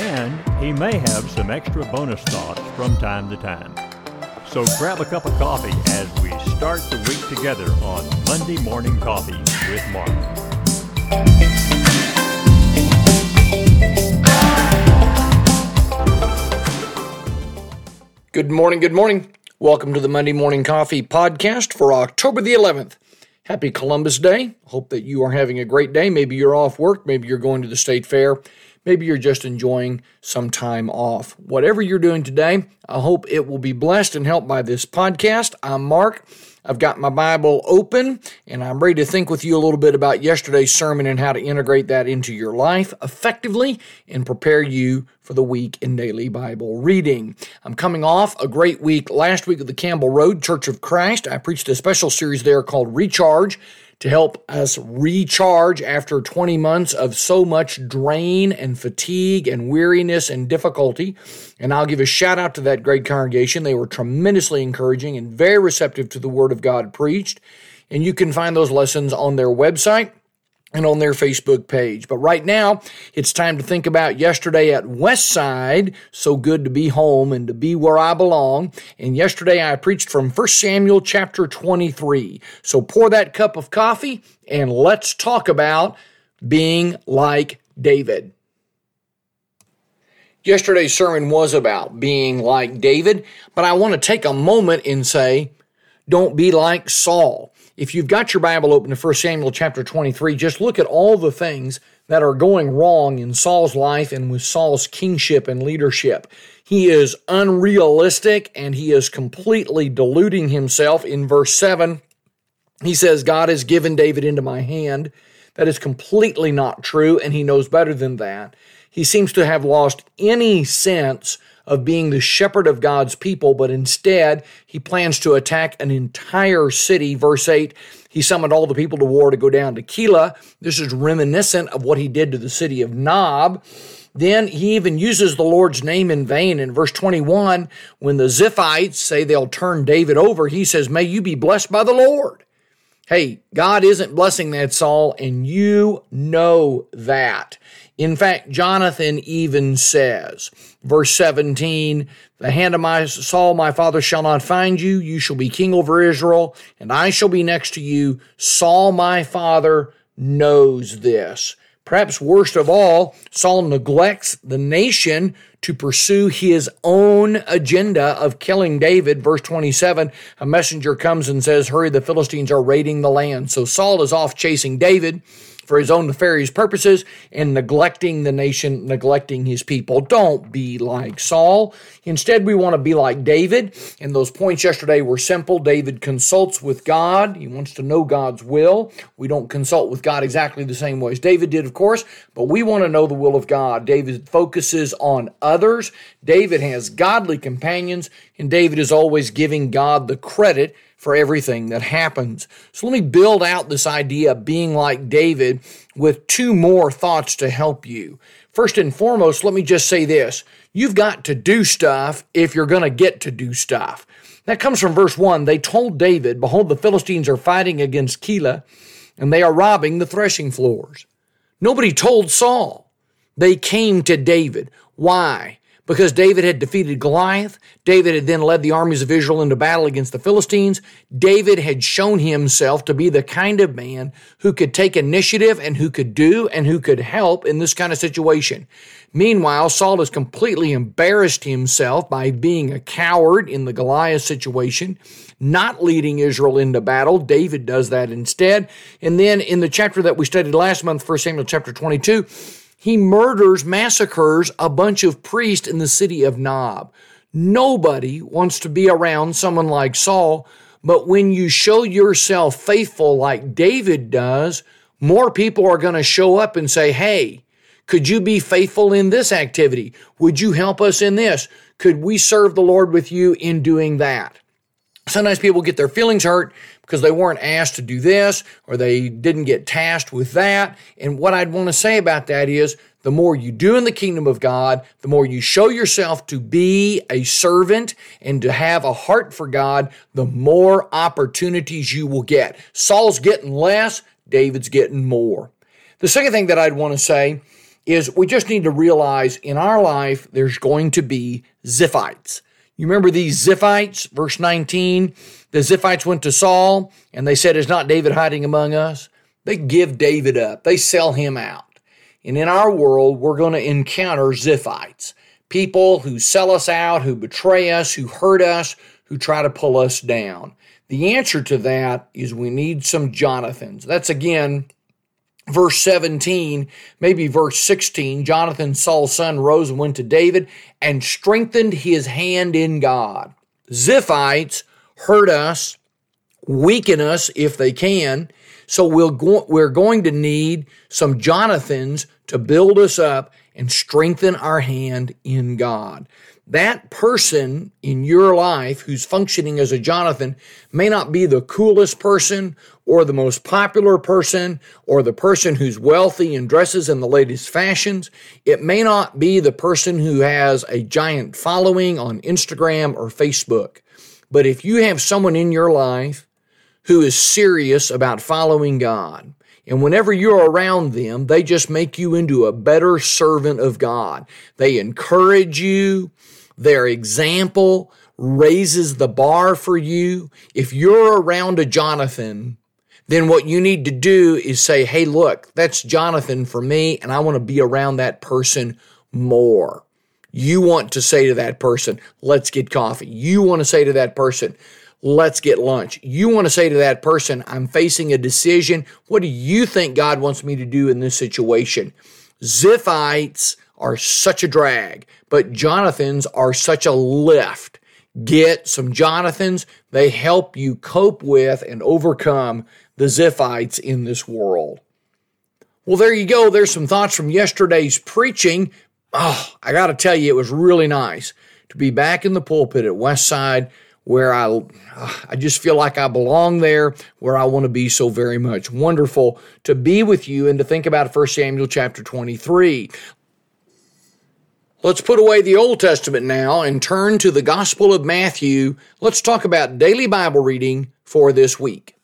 And he may have some extra bonus thoughts from time to time. So grab a cup of coffee as we start the week together on Monday Morning Coffee with Mark. Good morning, good morning. Welcome to the Monday Morning Coffee podcast for October the 11th. Happy Columbus Day. Hope that you are having a great day. Maybe you're off work, maybe you're going to the state fair. Maybe you're just enjoying some time off. Whatever you're doing today, I hope it will be blessed and helped by this podcast. I'm Mark. I've got my Bible open and I'm ready to think with you a little bit about yesterday's sermon and how to integrate that into your life effectively and prepare you for the week in daily Bible reading. I'm coming off a great week last week at the Campbell Road Church of Christ. I preached a special series there called Recharge to help us recharge after 20 months of so much drain and fatigue and weariness and difficulty. And I'll give a shout out to that great congregation. They were tremendously encouraging and very receptive to the Word of God preached. And you can find those lessons on their website and on their Facebook page. But right now, it's time to think about yesterday at Westside. So good to be home and to be where I belong. And yesterday I preached from 1 Samuel chapter 23. So pour that cup of coffee and let's talk about being like David. Yesterday's sermon was about being like David, but I want to take a moment and say, don't be like Saul if you've got your Bible open to 1 Samuel chapter 23, just look at all the things that are going wrong in Saul's life and with Saul's kingship and leadership. He is unrealistic and he is completely deluding himself. In verse 7, he says, God has given David into my hand. That is completely not true, and he knows better than that. He seems to have lost any sense of being the shepherd of God's people, but instead he plans to attack an entire city. Verse 8, he summoned all the people to war to go down to Keilah. This is reminiscent of what he did to the city of Nob. Then he even uses the Lord's name in vain. In verse 21, when the Ziphites say they'll turn David over, he says, May you be blessed by the Lord. Hey, God isn't blessing that Saul, and you know that. In fact, Jonathan even says, verse 17, The hand of my Saul, my father, shall not find you. You shall be king over Israel, and I shall be next to you. Saul, my father, knows this. Perhaps worst of all, Saul neglects the nation to pursue his own agenda of killing David. Verse 27, a messenger comes and says, Hurry, the Philistines are raiding the land. So Saul is off chasing David for his own nefarious purposes and neglecting the nation, neglecting his people. Don't be like Saul. Instead, we want to be like David. And those points yesterday were simple. David consults with God, he wants to know God's will. We don't consult with God exactly the same way as David did, of course, but we want to know the will of God. David focuses on others. David has godly companions, and David is always giving God the credit for everything that happens. So let me build out this idea of being like David with two more thoughts to help you. First and foremost, let me just say this. You've got to do stuff if you're going to get to do stuff. That comes from verse 1. They told David, Behold, the Philistines are fighting against Keilah, and they are robbing the threshing floors. Nobody told Saul. They came to David. Why? Because David had defeated Goliath. David had then led the armies of Israel into battle against the Philistines. David had shown himself to be the kind of man who could take initiative and who could do and who could help in this kind of situation. Meanwhile, Saul has completely embarrassed himself by being a coward in the Goliath situation, not leading Israel into battle. David does that instead. And then in the chapter that we studied last month, 1 Samuel chapter 22, he murders, massacres a bunch of priests in the city of Nob. Nobody wants to be around someone like Saul, but when you show yourself faithful like David does, more people are going to show up and say, Hey, could you be faithful in this activity? Would you help us in this? Could we serve the Lord with you in doing that? Sometimes people get their feelings hurt because they weren't asked to do this or they didn't get tasked with that. And what I'd want to say about that is the more you do in the kingdom of God, the more you show yourself to be a servant and to have a heart for God, the more opportunities you will get. Saul's getting less, David's getting more. The second thing that I'd want to say is we just need to realize in our life there's going to be Ziphites. You remember these Ziphites? Verse 19 the Ziphites went to Saul and they said, Is not David hiding among us? They give David up, they sell him out. And in our world, we're going to encounter Ziphites people who sell us out, who betray us, who hurt us, who try to pull us down. The answer to that is we need some Jonathans. That's again verse 17, maybe verse 16. Jonathan, Saul's son, rose and went to David and strengthened his hand in God. Ziphites hurt us, weaken us if they can. So we'll go, we're going to need some Jonathans to build us up and strengthen our hand in God. That person in your life who's functioning as a Jonathan may not be the coolest person or the most popular person or the person who's wealthy and dresses in the latest fashions. It may not be the person who has a giant following on Instagram or Facebook. But if you have someone in your life who is serious about following God, and whenever you're around them, they just make you into a better servant of God. They encourage you. Their example raises the bar for you. If you're around a Jonathan, then what you need to do is say, Hey, look, that's Jonathan for me, and I want to be around that person more. You want to say to that person, let's get coffee. You want to say to that person, let's get lunch. You want to say to that person, I'm facing a decision. What do you think God wants me to do in this situation? Ziphites are such a drag, but Jonathans are such a lift. Get some Jonathans. They help you cope with and overcome the Ziphites in this world. Well, there you go. There's some thoughts from yesterday's preaching oh, I got to tell you, it was really nice to be back in the pulpit at Westside where I I just feel like I belong there, where I want to be so very much. Wonderful to be with you and to think about 1 Samuel chapter 23. Let's put away the Old Testament now and turn to the Gospel of Matthew. Let's talk about daily Bible reading for this week.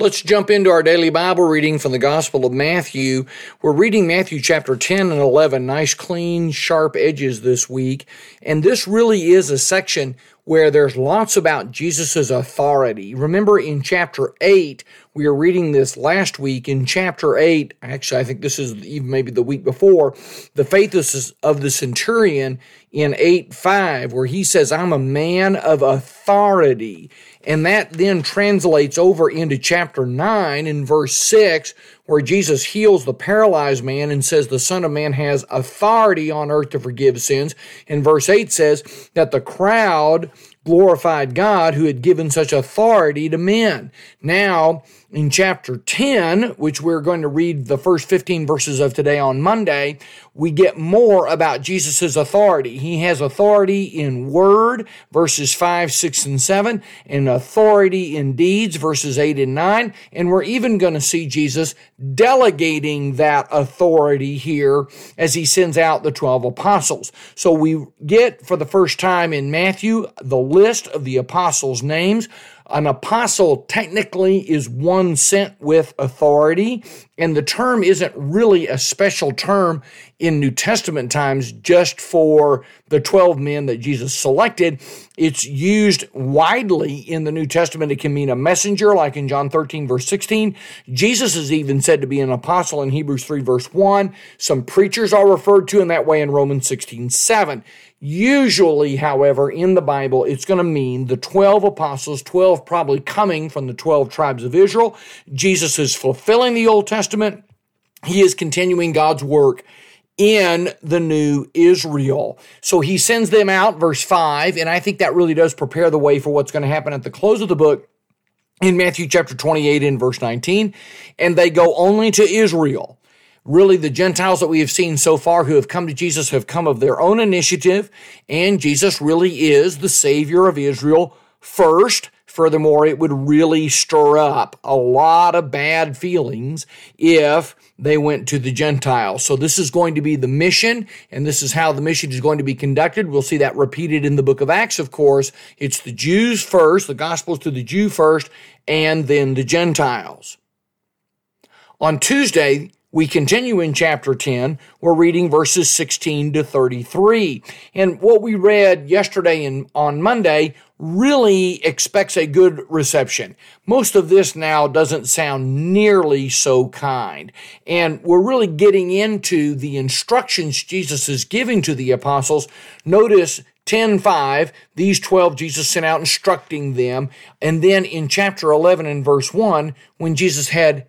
Let's jump into our daily Bible reading from the Gospel of Matthew. We're reading Matthew chapter 10 and 11, nice, clean, sharp edges this week. And this really is a section where there's lots about Jesus' authority. Remember in chapter 8, we are reading this last week. In chapter 8, actually, I think this is even maybe the week before, the faith of the centurion in 8 5, where he says, I'm a man of authority. And that then translates over into chapter 9 in verse 6, where Jesus heals the paralyzed man and says the Son of Man has authority on earth to forgive sins. And verse 8 says that the crowd glorified God who had given such authority to men. Now, in chapter 10, which we're going to read the first 15 verses of today on Monday, we get more about Jesus' authority. He has authority in word, verses 5, 6, and 7, and authority in deeds, verses 8 and 9. And we're even going to see Jesus delegating that authority here as he sends out the 12 apostles. So we get for the first time in Matthew the list of the apostles' names. An apostle technically is one sent with authority, and the term isn't really a special term in New Testament times just for the 12 men that Jesus selected. It's used widely in the New Testament. It can mean a messenger, like in John 13, verse 16. Jesus is even said to be an apostle in Hebrews 3, verse 1. Some preachers are referred to in that way in Romans 16, 7. Usually, however, in the Bible, it's going to mean the 12 apostles, 12 probably coming from the 12 tribes of Israel. Jesus is fulfilling the Old Testament. He is continuing God's work in the new Israel. So he sends them out, verse 5, and I think that really does prepare the way for what's going to happen at the close of the book in Matthew chapter 28 and verse 19. And they go only to Israel. Really, the Gentiles that we have seen so far who have come to Jesus have come of their own initiative, and Jesus really is the Savior of Israel first. Furthermore, it would really stir up a lot of bad feelings if they went to the Gentiles. So this is going to be the mission, and this is how the mission is going to be conducted. We'll see that repeated in the book of Acts, of course. It's the Jews first, the gospels to the Jew first, and then the Gentiles. On Tuesday, we continue in chapter 10. We're reading verses 16 to 33. And what we read yesterday and on Monday really expects a good reception. Most of this now doesn't sound nearly so kind. And we're really getting into the instructions Jesus is giving to the apostles. Notice 10:5 these 12 Jesus sent out instructing them and then in chapter 11 and verse 1 when Jesus had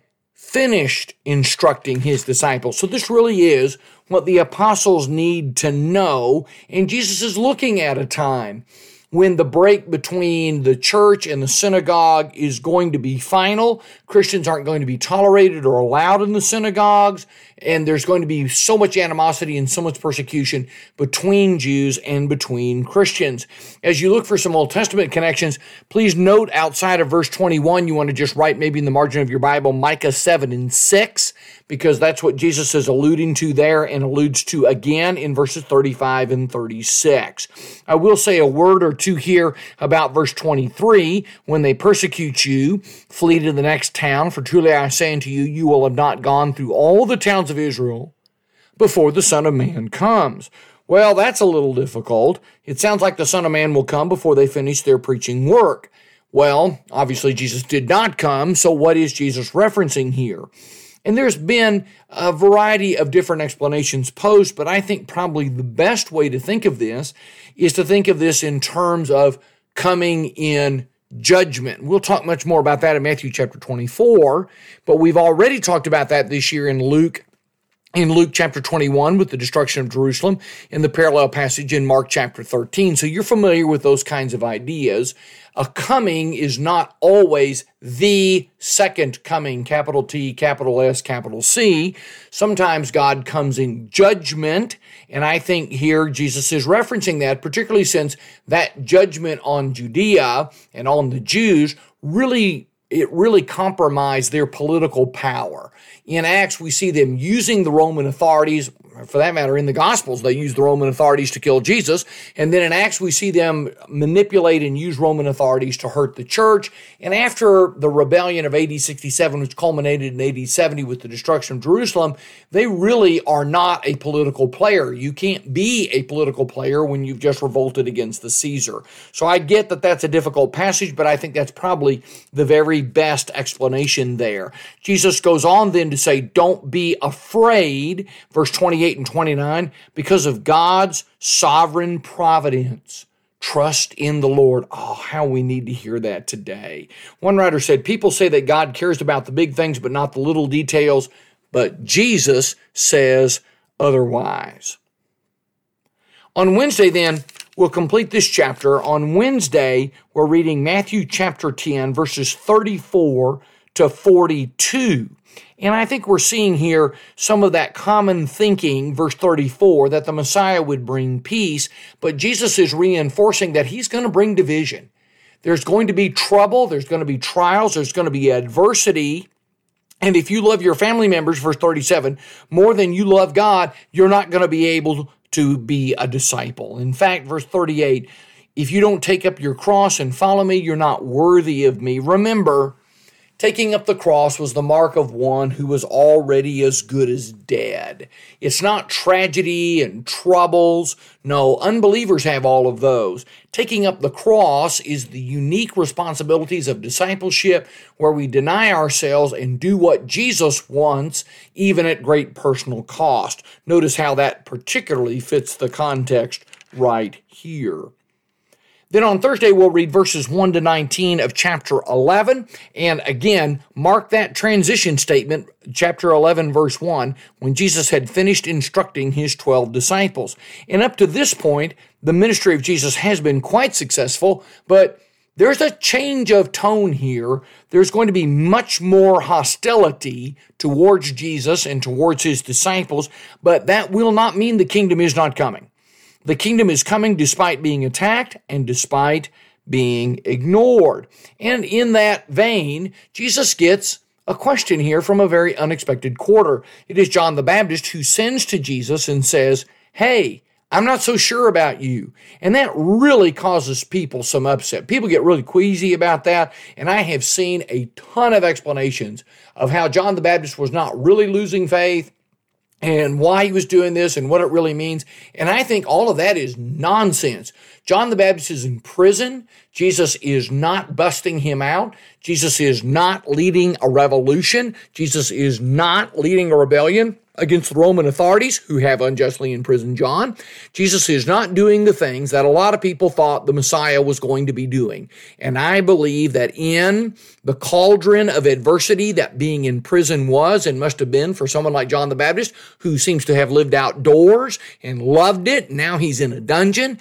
finished instructing his disciples. So this really is what the apostles need to know. And Jesus is looking at a time when the break between the church and the synagogue is going to be final. Christians aren't going to be tolerated or allowed in the synagogues and there's going to be so much animosity and so much persecution between Jews and between Christians. As you look for some Old Testament connections, please note outside of verse 21, you want to just write maybe in the margin of your Bible Micah 7 and 6, because that's what Jesus is alluding to there and alludes to again in verses 35 and 36. I will say a word or two here about verse 23. When they persecute you, flee to the next town, for truly I say unto you, you will have not gone through all the towns of Israel before the Son of Man comes. Well, that's a little difficult. It sounds like the Son of Man will come before they finish their preaching work. Well, obviously, Jesus did not come, so what is Jesus referencing here? And there's been a variety of different explanations posed, but I think probably the best way to think of this is to think of this in terms of coming in judgment. We'll talk much more about that in Matthew chapter 24, but we've already talked about that this year in Luke in Luke chapter 21 with the destruction of Jerusalem in the parallel passage in Mark chapter 13. So you're familiar with those kinds of ideas. A coming is not always the second coming, capital T, capital S, capital C. Sometimes God comes in judgment. And I think here Jesus is referencing that, particularly since that judgment on Judea and on the Jews really it really compromised their political power. In Acts, we see them using the Roman authorities for that matter, in the Gospels, they use the Roman authorities to kill Jesus. And then in Acts, we see them manipulate and use Roman authorities to hurt the church. And after the rebellion of AD 67, which culminated in AD 70 with the destruction of Jerusalem, they really are not a political player. You can't be a political player when you've just revolted against the Caesar. So I get that that's a difficult passage, but I think that's probably the very best explanation there. Jesus goes on then to say, Don't be afraid. Verse 28 28 and 29, because of God's sovereign providence. Trust in the Lord. Oh, how we need to hear that today. One writer said, People say that God cares about the big things, but not the little details, but Jesus says otherwise. On Wednesday, then, we'll complete this chapter. On Wednesday, we're reading Matthew chapter 10, verses 34 to 42. And I think we're seeing here some of that common thinking, verse 34, that the Messiah would bring peace, but Jesus is reinforcing that he's going to bring division. There's going to be trouble, there's going to be trials, there's going to be adversity. And if you love your family members, verse 37, more than you love God, you're not going to be able to be a disciple. In fact, verse 38, if you don't take up your cross and follow me, you're not worthy of me. Remember, Taking up the cross was the mark of one who was already as good as dead. It's not tragedy and troubles. No, unbelievers have all of those. Taking up the cross is the unique responsibilities of discipleship where we deny ourselves and do what Jesus wants, even at great personal cost. Notice how that particularly fits the context right here. Then on Thursday, we'll read verses 1 to 19 of chapter 11. And again, mark that transition statement, chapter 11, verse 1, when Jesus had finished instructing his 12 disciples. And up to this point, the ministry of Jesus has been quite successful, but there's a change of tone here. There's going to be much more hostility towards Jesus and towards his disciples, but that will not mean the kingdom is not coming. The kingdom is coming despite being attacked and despite being ignored. And in that vein, Jesus gets a question here from a very unexpected quarter. It is John the Baptist who sends to Jesus and says, Hey, I'm not so sure about you. And that really causes people some upset. People get really queasy about that. And I have seen a ton of explanations of how John the Baptist was not really losing faith and why he was doing this and what it really means. And I think all of that is nonsense. John the Baptist is in prison. Jesus is not busting him out. Jesus is not leading a revolution. Jesus is not leading a rebellion against the Roman authorities who have unjustly imprisoned John. Jesus is not doing the things that a lot of people thought the Messiah was going to be doing. And I believe that in the cauldron of adversity that being in prison was and must have been for someone like John the Baptist, who seems to have lived outdoors and loved it, now he's in a dungeon.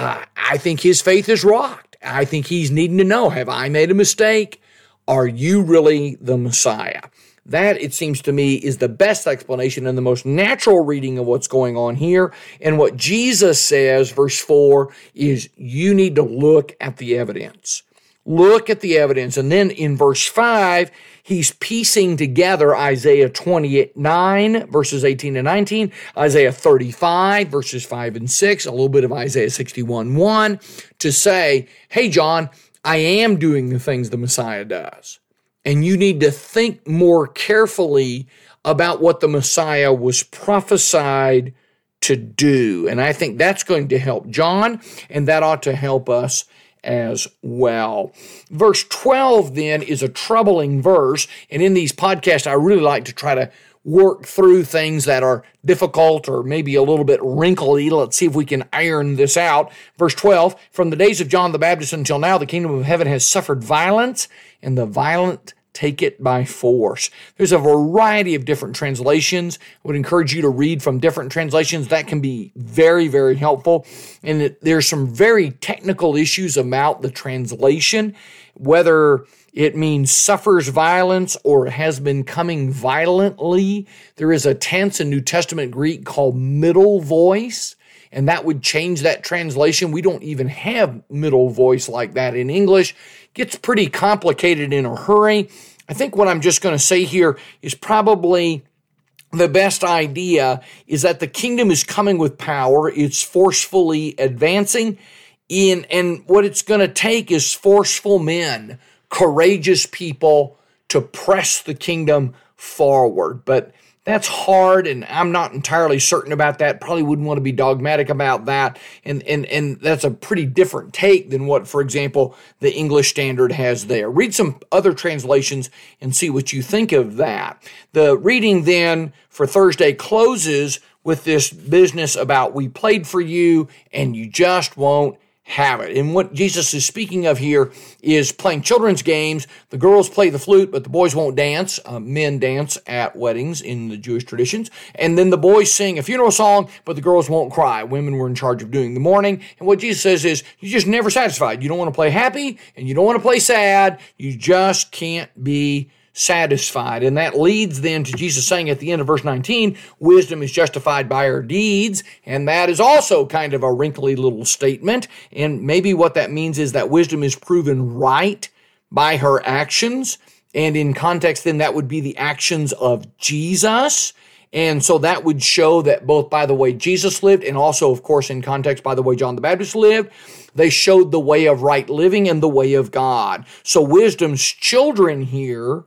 Uh, I think his faith is rocked. I think he's needing to know have I made a mistake? Are you really the Messiah? That, it seems to me, is the best explanation and the most natural reading of what's going on here. And what Jesus says, verse 4, is you need to look at the evidence. Look at the evidence. And then in verse 5, he's piecing together Isaiah 29, verses 18 and 19, Isaiah 35, verses 5 and 6, a little bit of Isaiah 61, 1, to say, hey, John, I am doing the things the Messiah does. And you need to think more carefully about what the Messiah was prophesied to do. And I think that's going to help John, and that ought to help us as well. Verse 12 then is a troubling verse. And in these podcasts, I really like to try to work through things that are difficult or maybe a little bit wrinkly. Let's see if we can iron this out. Verse 12 From the days of John the Baptist until now, the kingdom of heaven has suffered violence, and the violent take it by force. There's a variety of different translations. I would encourage you to read from different translations. That can be very, very helpful. And it, there's some very technical issues about the translation, whether it means suffers violence or has been coming violently. There is a tense in New Testament Greek called middle voice and that would change that translation. We don't even have middle voice like that in English gets pretty complicated in a hurry. I think what I'm just going to say here is probably the best idea is that the kingdom is coming with power. It's forcefully advancing in, and what it's going to take is forceful men, courageous people to press the kingdom forward. But that's hard, and I'm not entirely certain about that. Probably wouldn't want to be dogmatic about that. And, and, and that's a pretty different take than what, for example, the English Standard has there. Read some other translations and see what you think of that. The reading then for Thursday closes with this business about we played for you and you just won't have it. And what Jesus is speaking of here is playing children's games. The girls play the flute, but the boys won't dance. Uh, men dance at weddings in the Jewish traditions. And then the boys sing a funeral song, but the girls won't cry. Women were in charge of doing the mourning. And what Jesus says is, you're just never satisfied. You don't want to play happy and you don't want to play sad. You just can't be satisfied. And that leads then to Jesus saying at the end of verse 19, wisdom is justified by her deeds. And that is also kind of a wrinkly little statement. And maybe what that means is that wisdom is proven right by her actions. And in context, then that would be the actions of Jesus. And so that would show that both by the way Jesus lived and also, of course, in context by the way John the Baptist lived, they showed the way of right living and the way of God. So wisdom's children here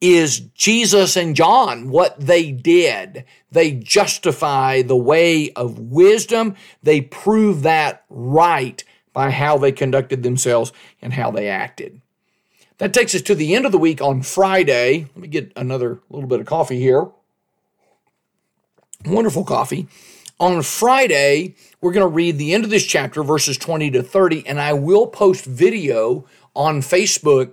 is Jesus and John, what they did. They justify the way of wisdom. They prove that right by how they conducted themselves and how they acted. That takes us to the end of the week on Friday. Let me get another little bit of coffee here. Wonderful coffee. On Friday, we're going to read the end of this chapter, verses 20 to 30, and I will post video on Facebook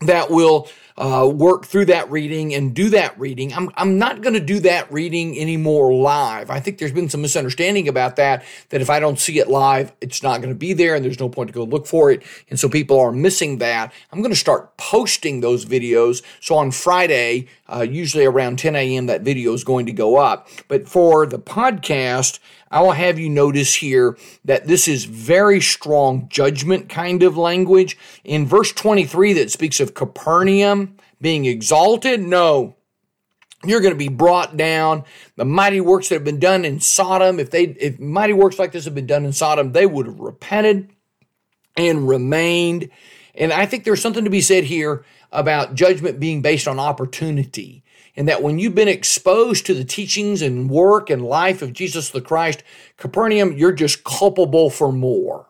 that will uh, work through that reading and do that reading. I'm, I'm not going to do that reading anymore live. I think there's been some misunderstanding about that, that if I don't see it live, it's not going to be there and there's no point to go look for it. And so people are missing that. I'm going to start posting those videos. So on Friday, uh, usually around 10 a.m., that video is going to go up. But for the podcast, I will have you notice here that this is very strong judgment kind of language. In verse 23 that speaks of Capernaum being exalted, no. You're going to be brought down. The mighty works that have been done in Sodom, if they if mighty works like this have been done in Sodom, they would have repented and remained. And I think there's something to be said here about judgment being based on opportunity and that when you've been exposed to the teachings and work and life of Jesus the Christ, Capernaum, you're just culpable for more.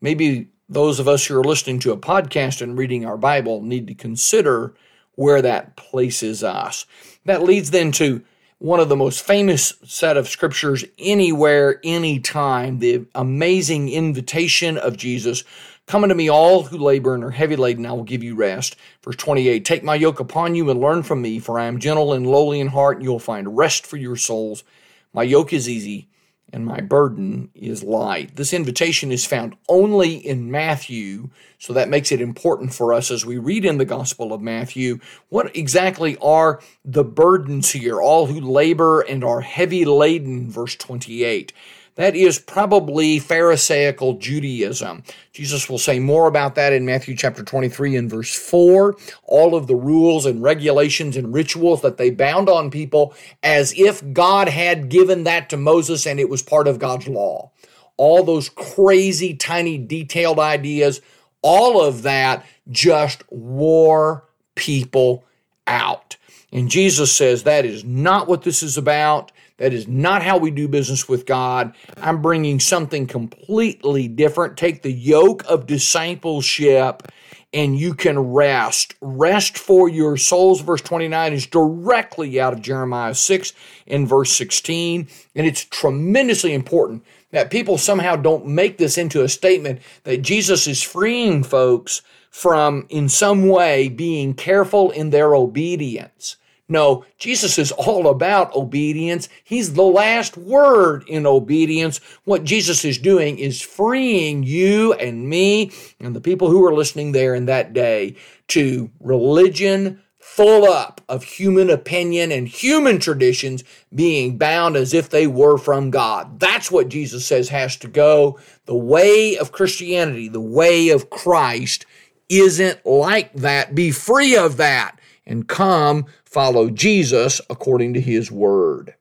Maybe those of us who are listening to a podcast and reading our Bible need to consider where that places us. That leads then to one of the most famous set of scriptures anywhere, anytime, the amazing invitation of Jesus Come unto me, all who labor and are heavy laden, I will give you rest. Verse 28 Take my yoke upon you and learn from me, for I am gentle and lowly in heart, and you will find rest for your souls. My yoke is easy and my burden is light. This invitation is found only in Matthew, so that makes it important for us as we read in the Gospel of Matthew. What exactly are the burdens here? All who labor and are heavy laden, verse 28. That is probably Pharisaical Judaism. Jesus will say more about that in Matthew chapter 23 and verse 4. All of the rules and regulations and rituals that they bound on people as if God had given that to Moses and it was part of God's law. All those crazy, tiny, detailed ideas, all of that just wore people out. And Jesus says that is not what this is about. That is not how we do business with God. I'm bringing something completely different. Take the yoke of discipleship and you can rest. Rest for your souls, verse 29, is directly out of Jeremiah 6 and verse 16. And it's tremendously important that people somehow don't make this into a statement that Jesus is freeing folks from, in some way, being careful in their obedience. No, Jesus is all about obedience. He's the last word in obedience. What Jesus is doing is freeing you and me and the people who are listening there in that day to religion full up of human opinion and human traditions being bound as if they were from God. That's what Jesus says has to go. The way of Christianity, the way of Christ, isn't like that. Be free of that and come follow Jesus according to his word.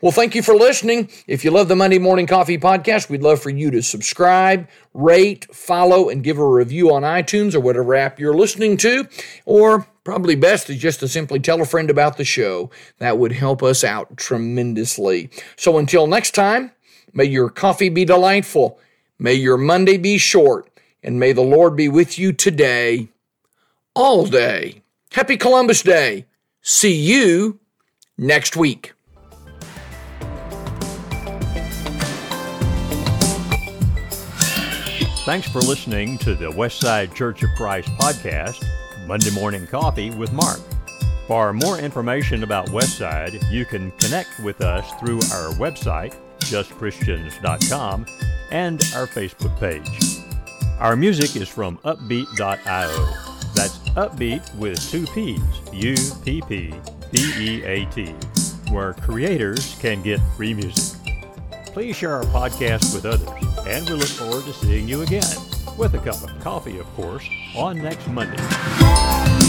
Well, thank you for listening. If you love the Monday Morning Coffee Podcast, we'd love for you to subscribe, rate, follow, and give a review on iTunes or whatever app you're listening to. Or probably best is just to simply tell a friend about the show. That would help us out tremendously. So until next time, may your coffee be delightful, may your Monday be short, and may the Lord be with you today, all day. Happy Columbus Day. See you next week. Thanks for listening to the Westside Church of Christ podcast, Monday Morning Coffee with Mark. For more information about Westside, you can connect with us through our website, justchristians.com, and our Facebook page. Our music is from uppbeat.io. That's Uppbeat with two P's, U P P B E A T, where creators can get free music. Please share our podcast with others, and we look forward to seeing you again, with a cup of coffee, of course, on next Monday.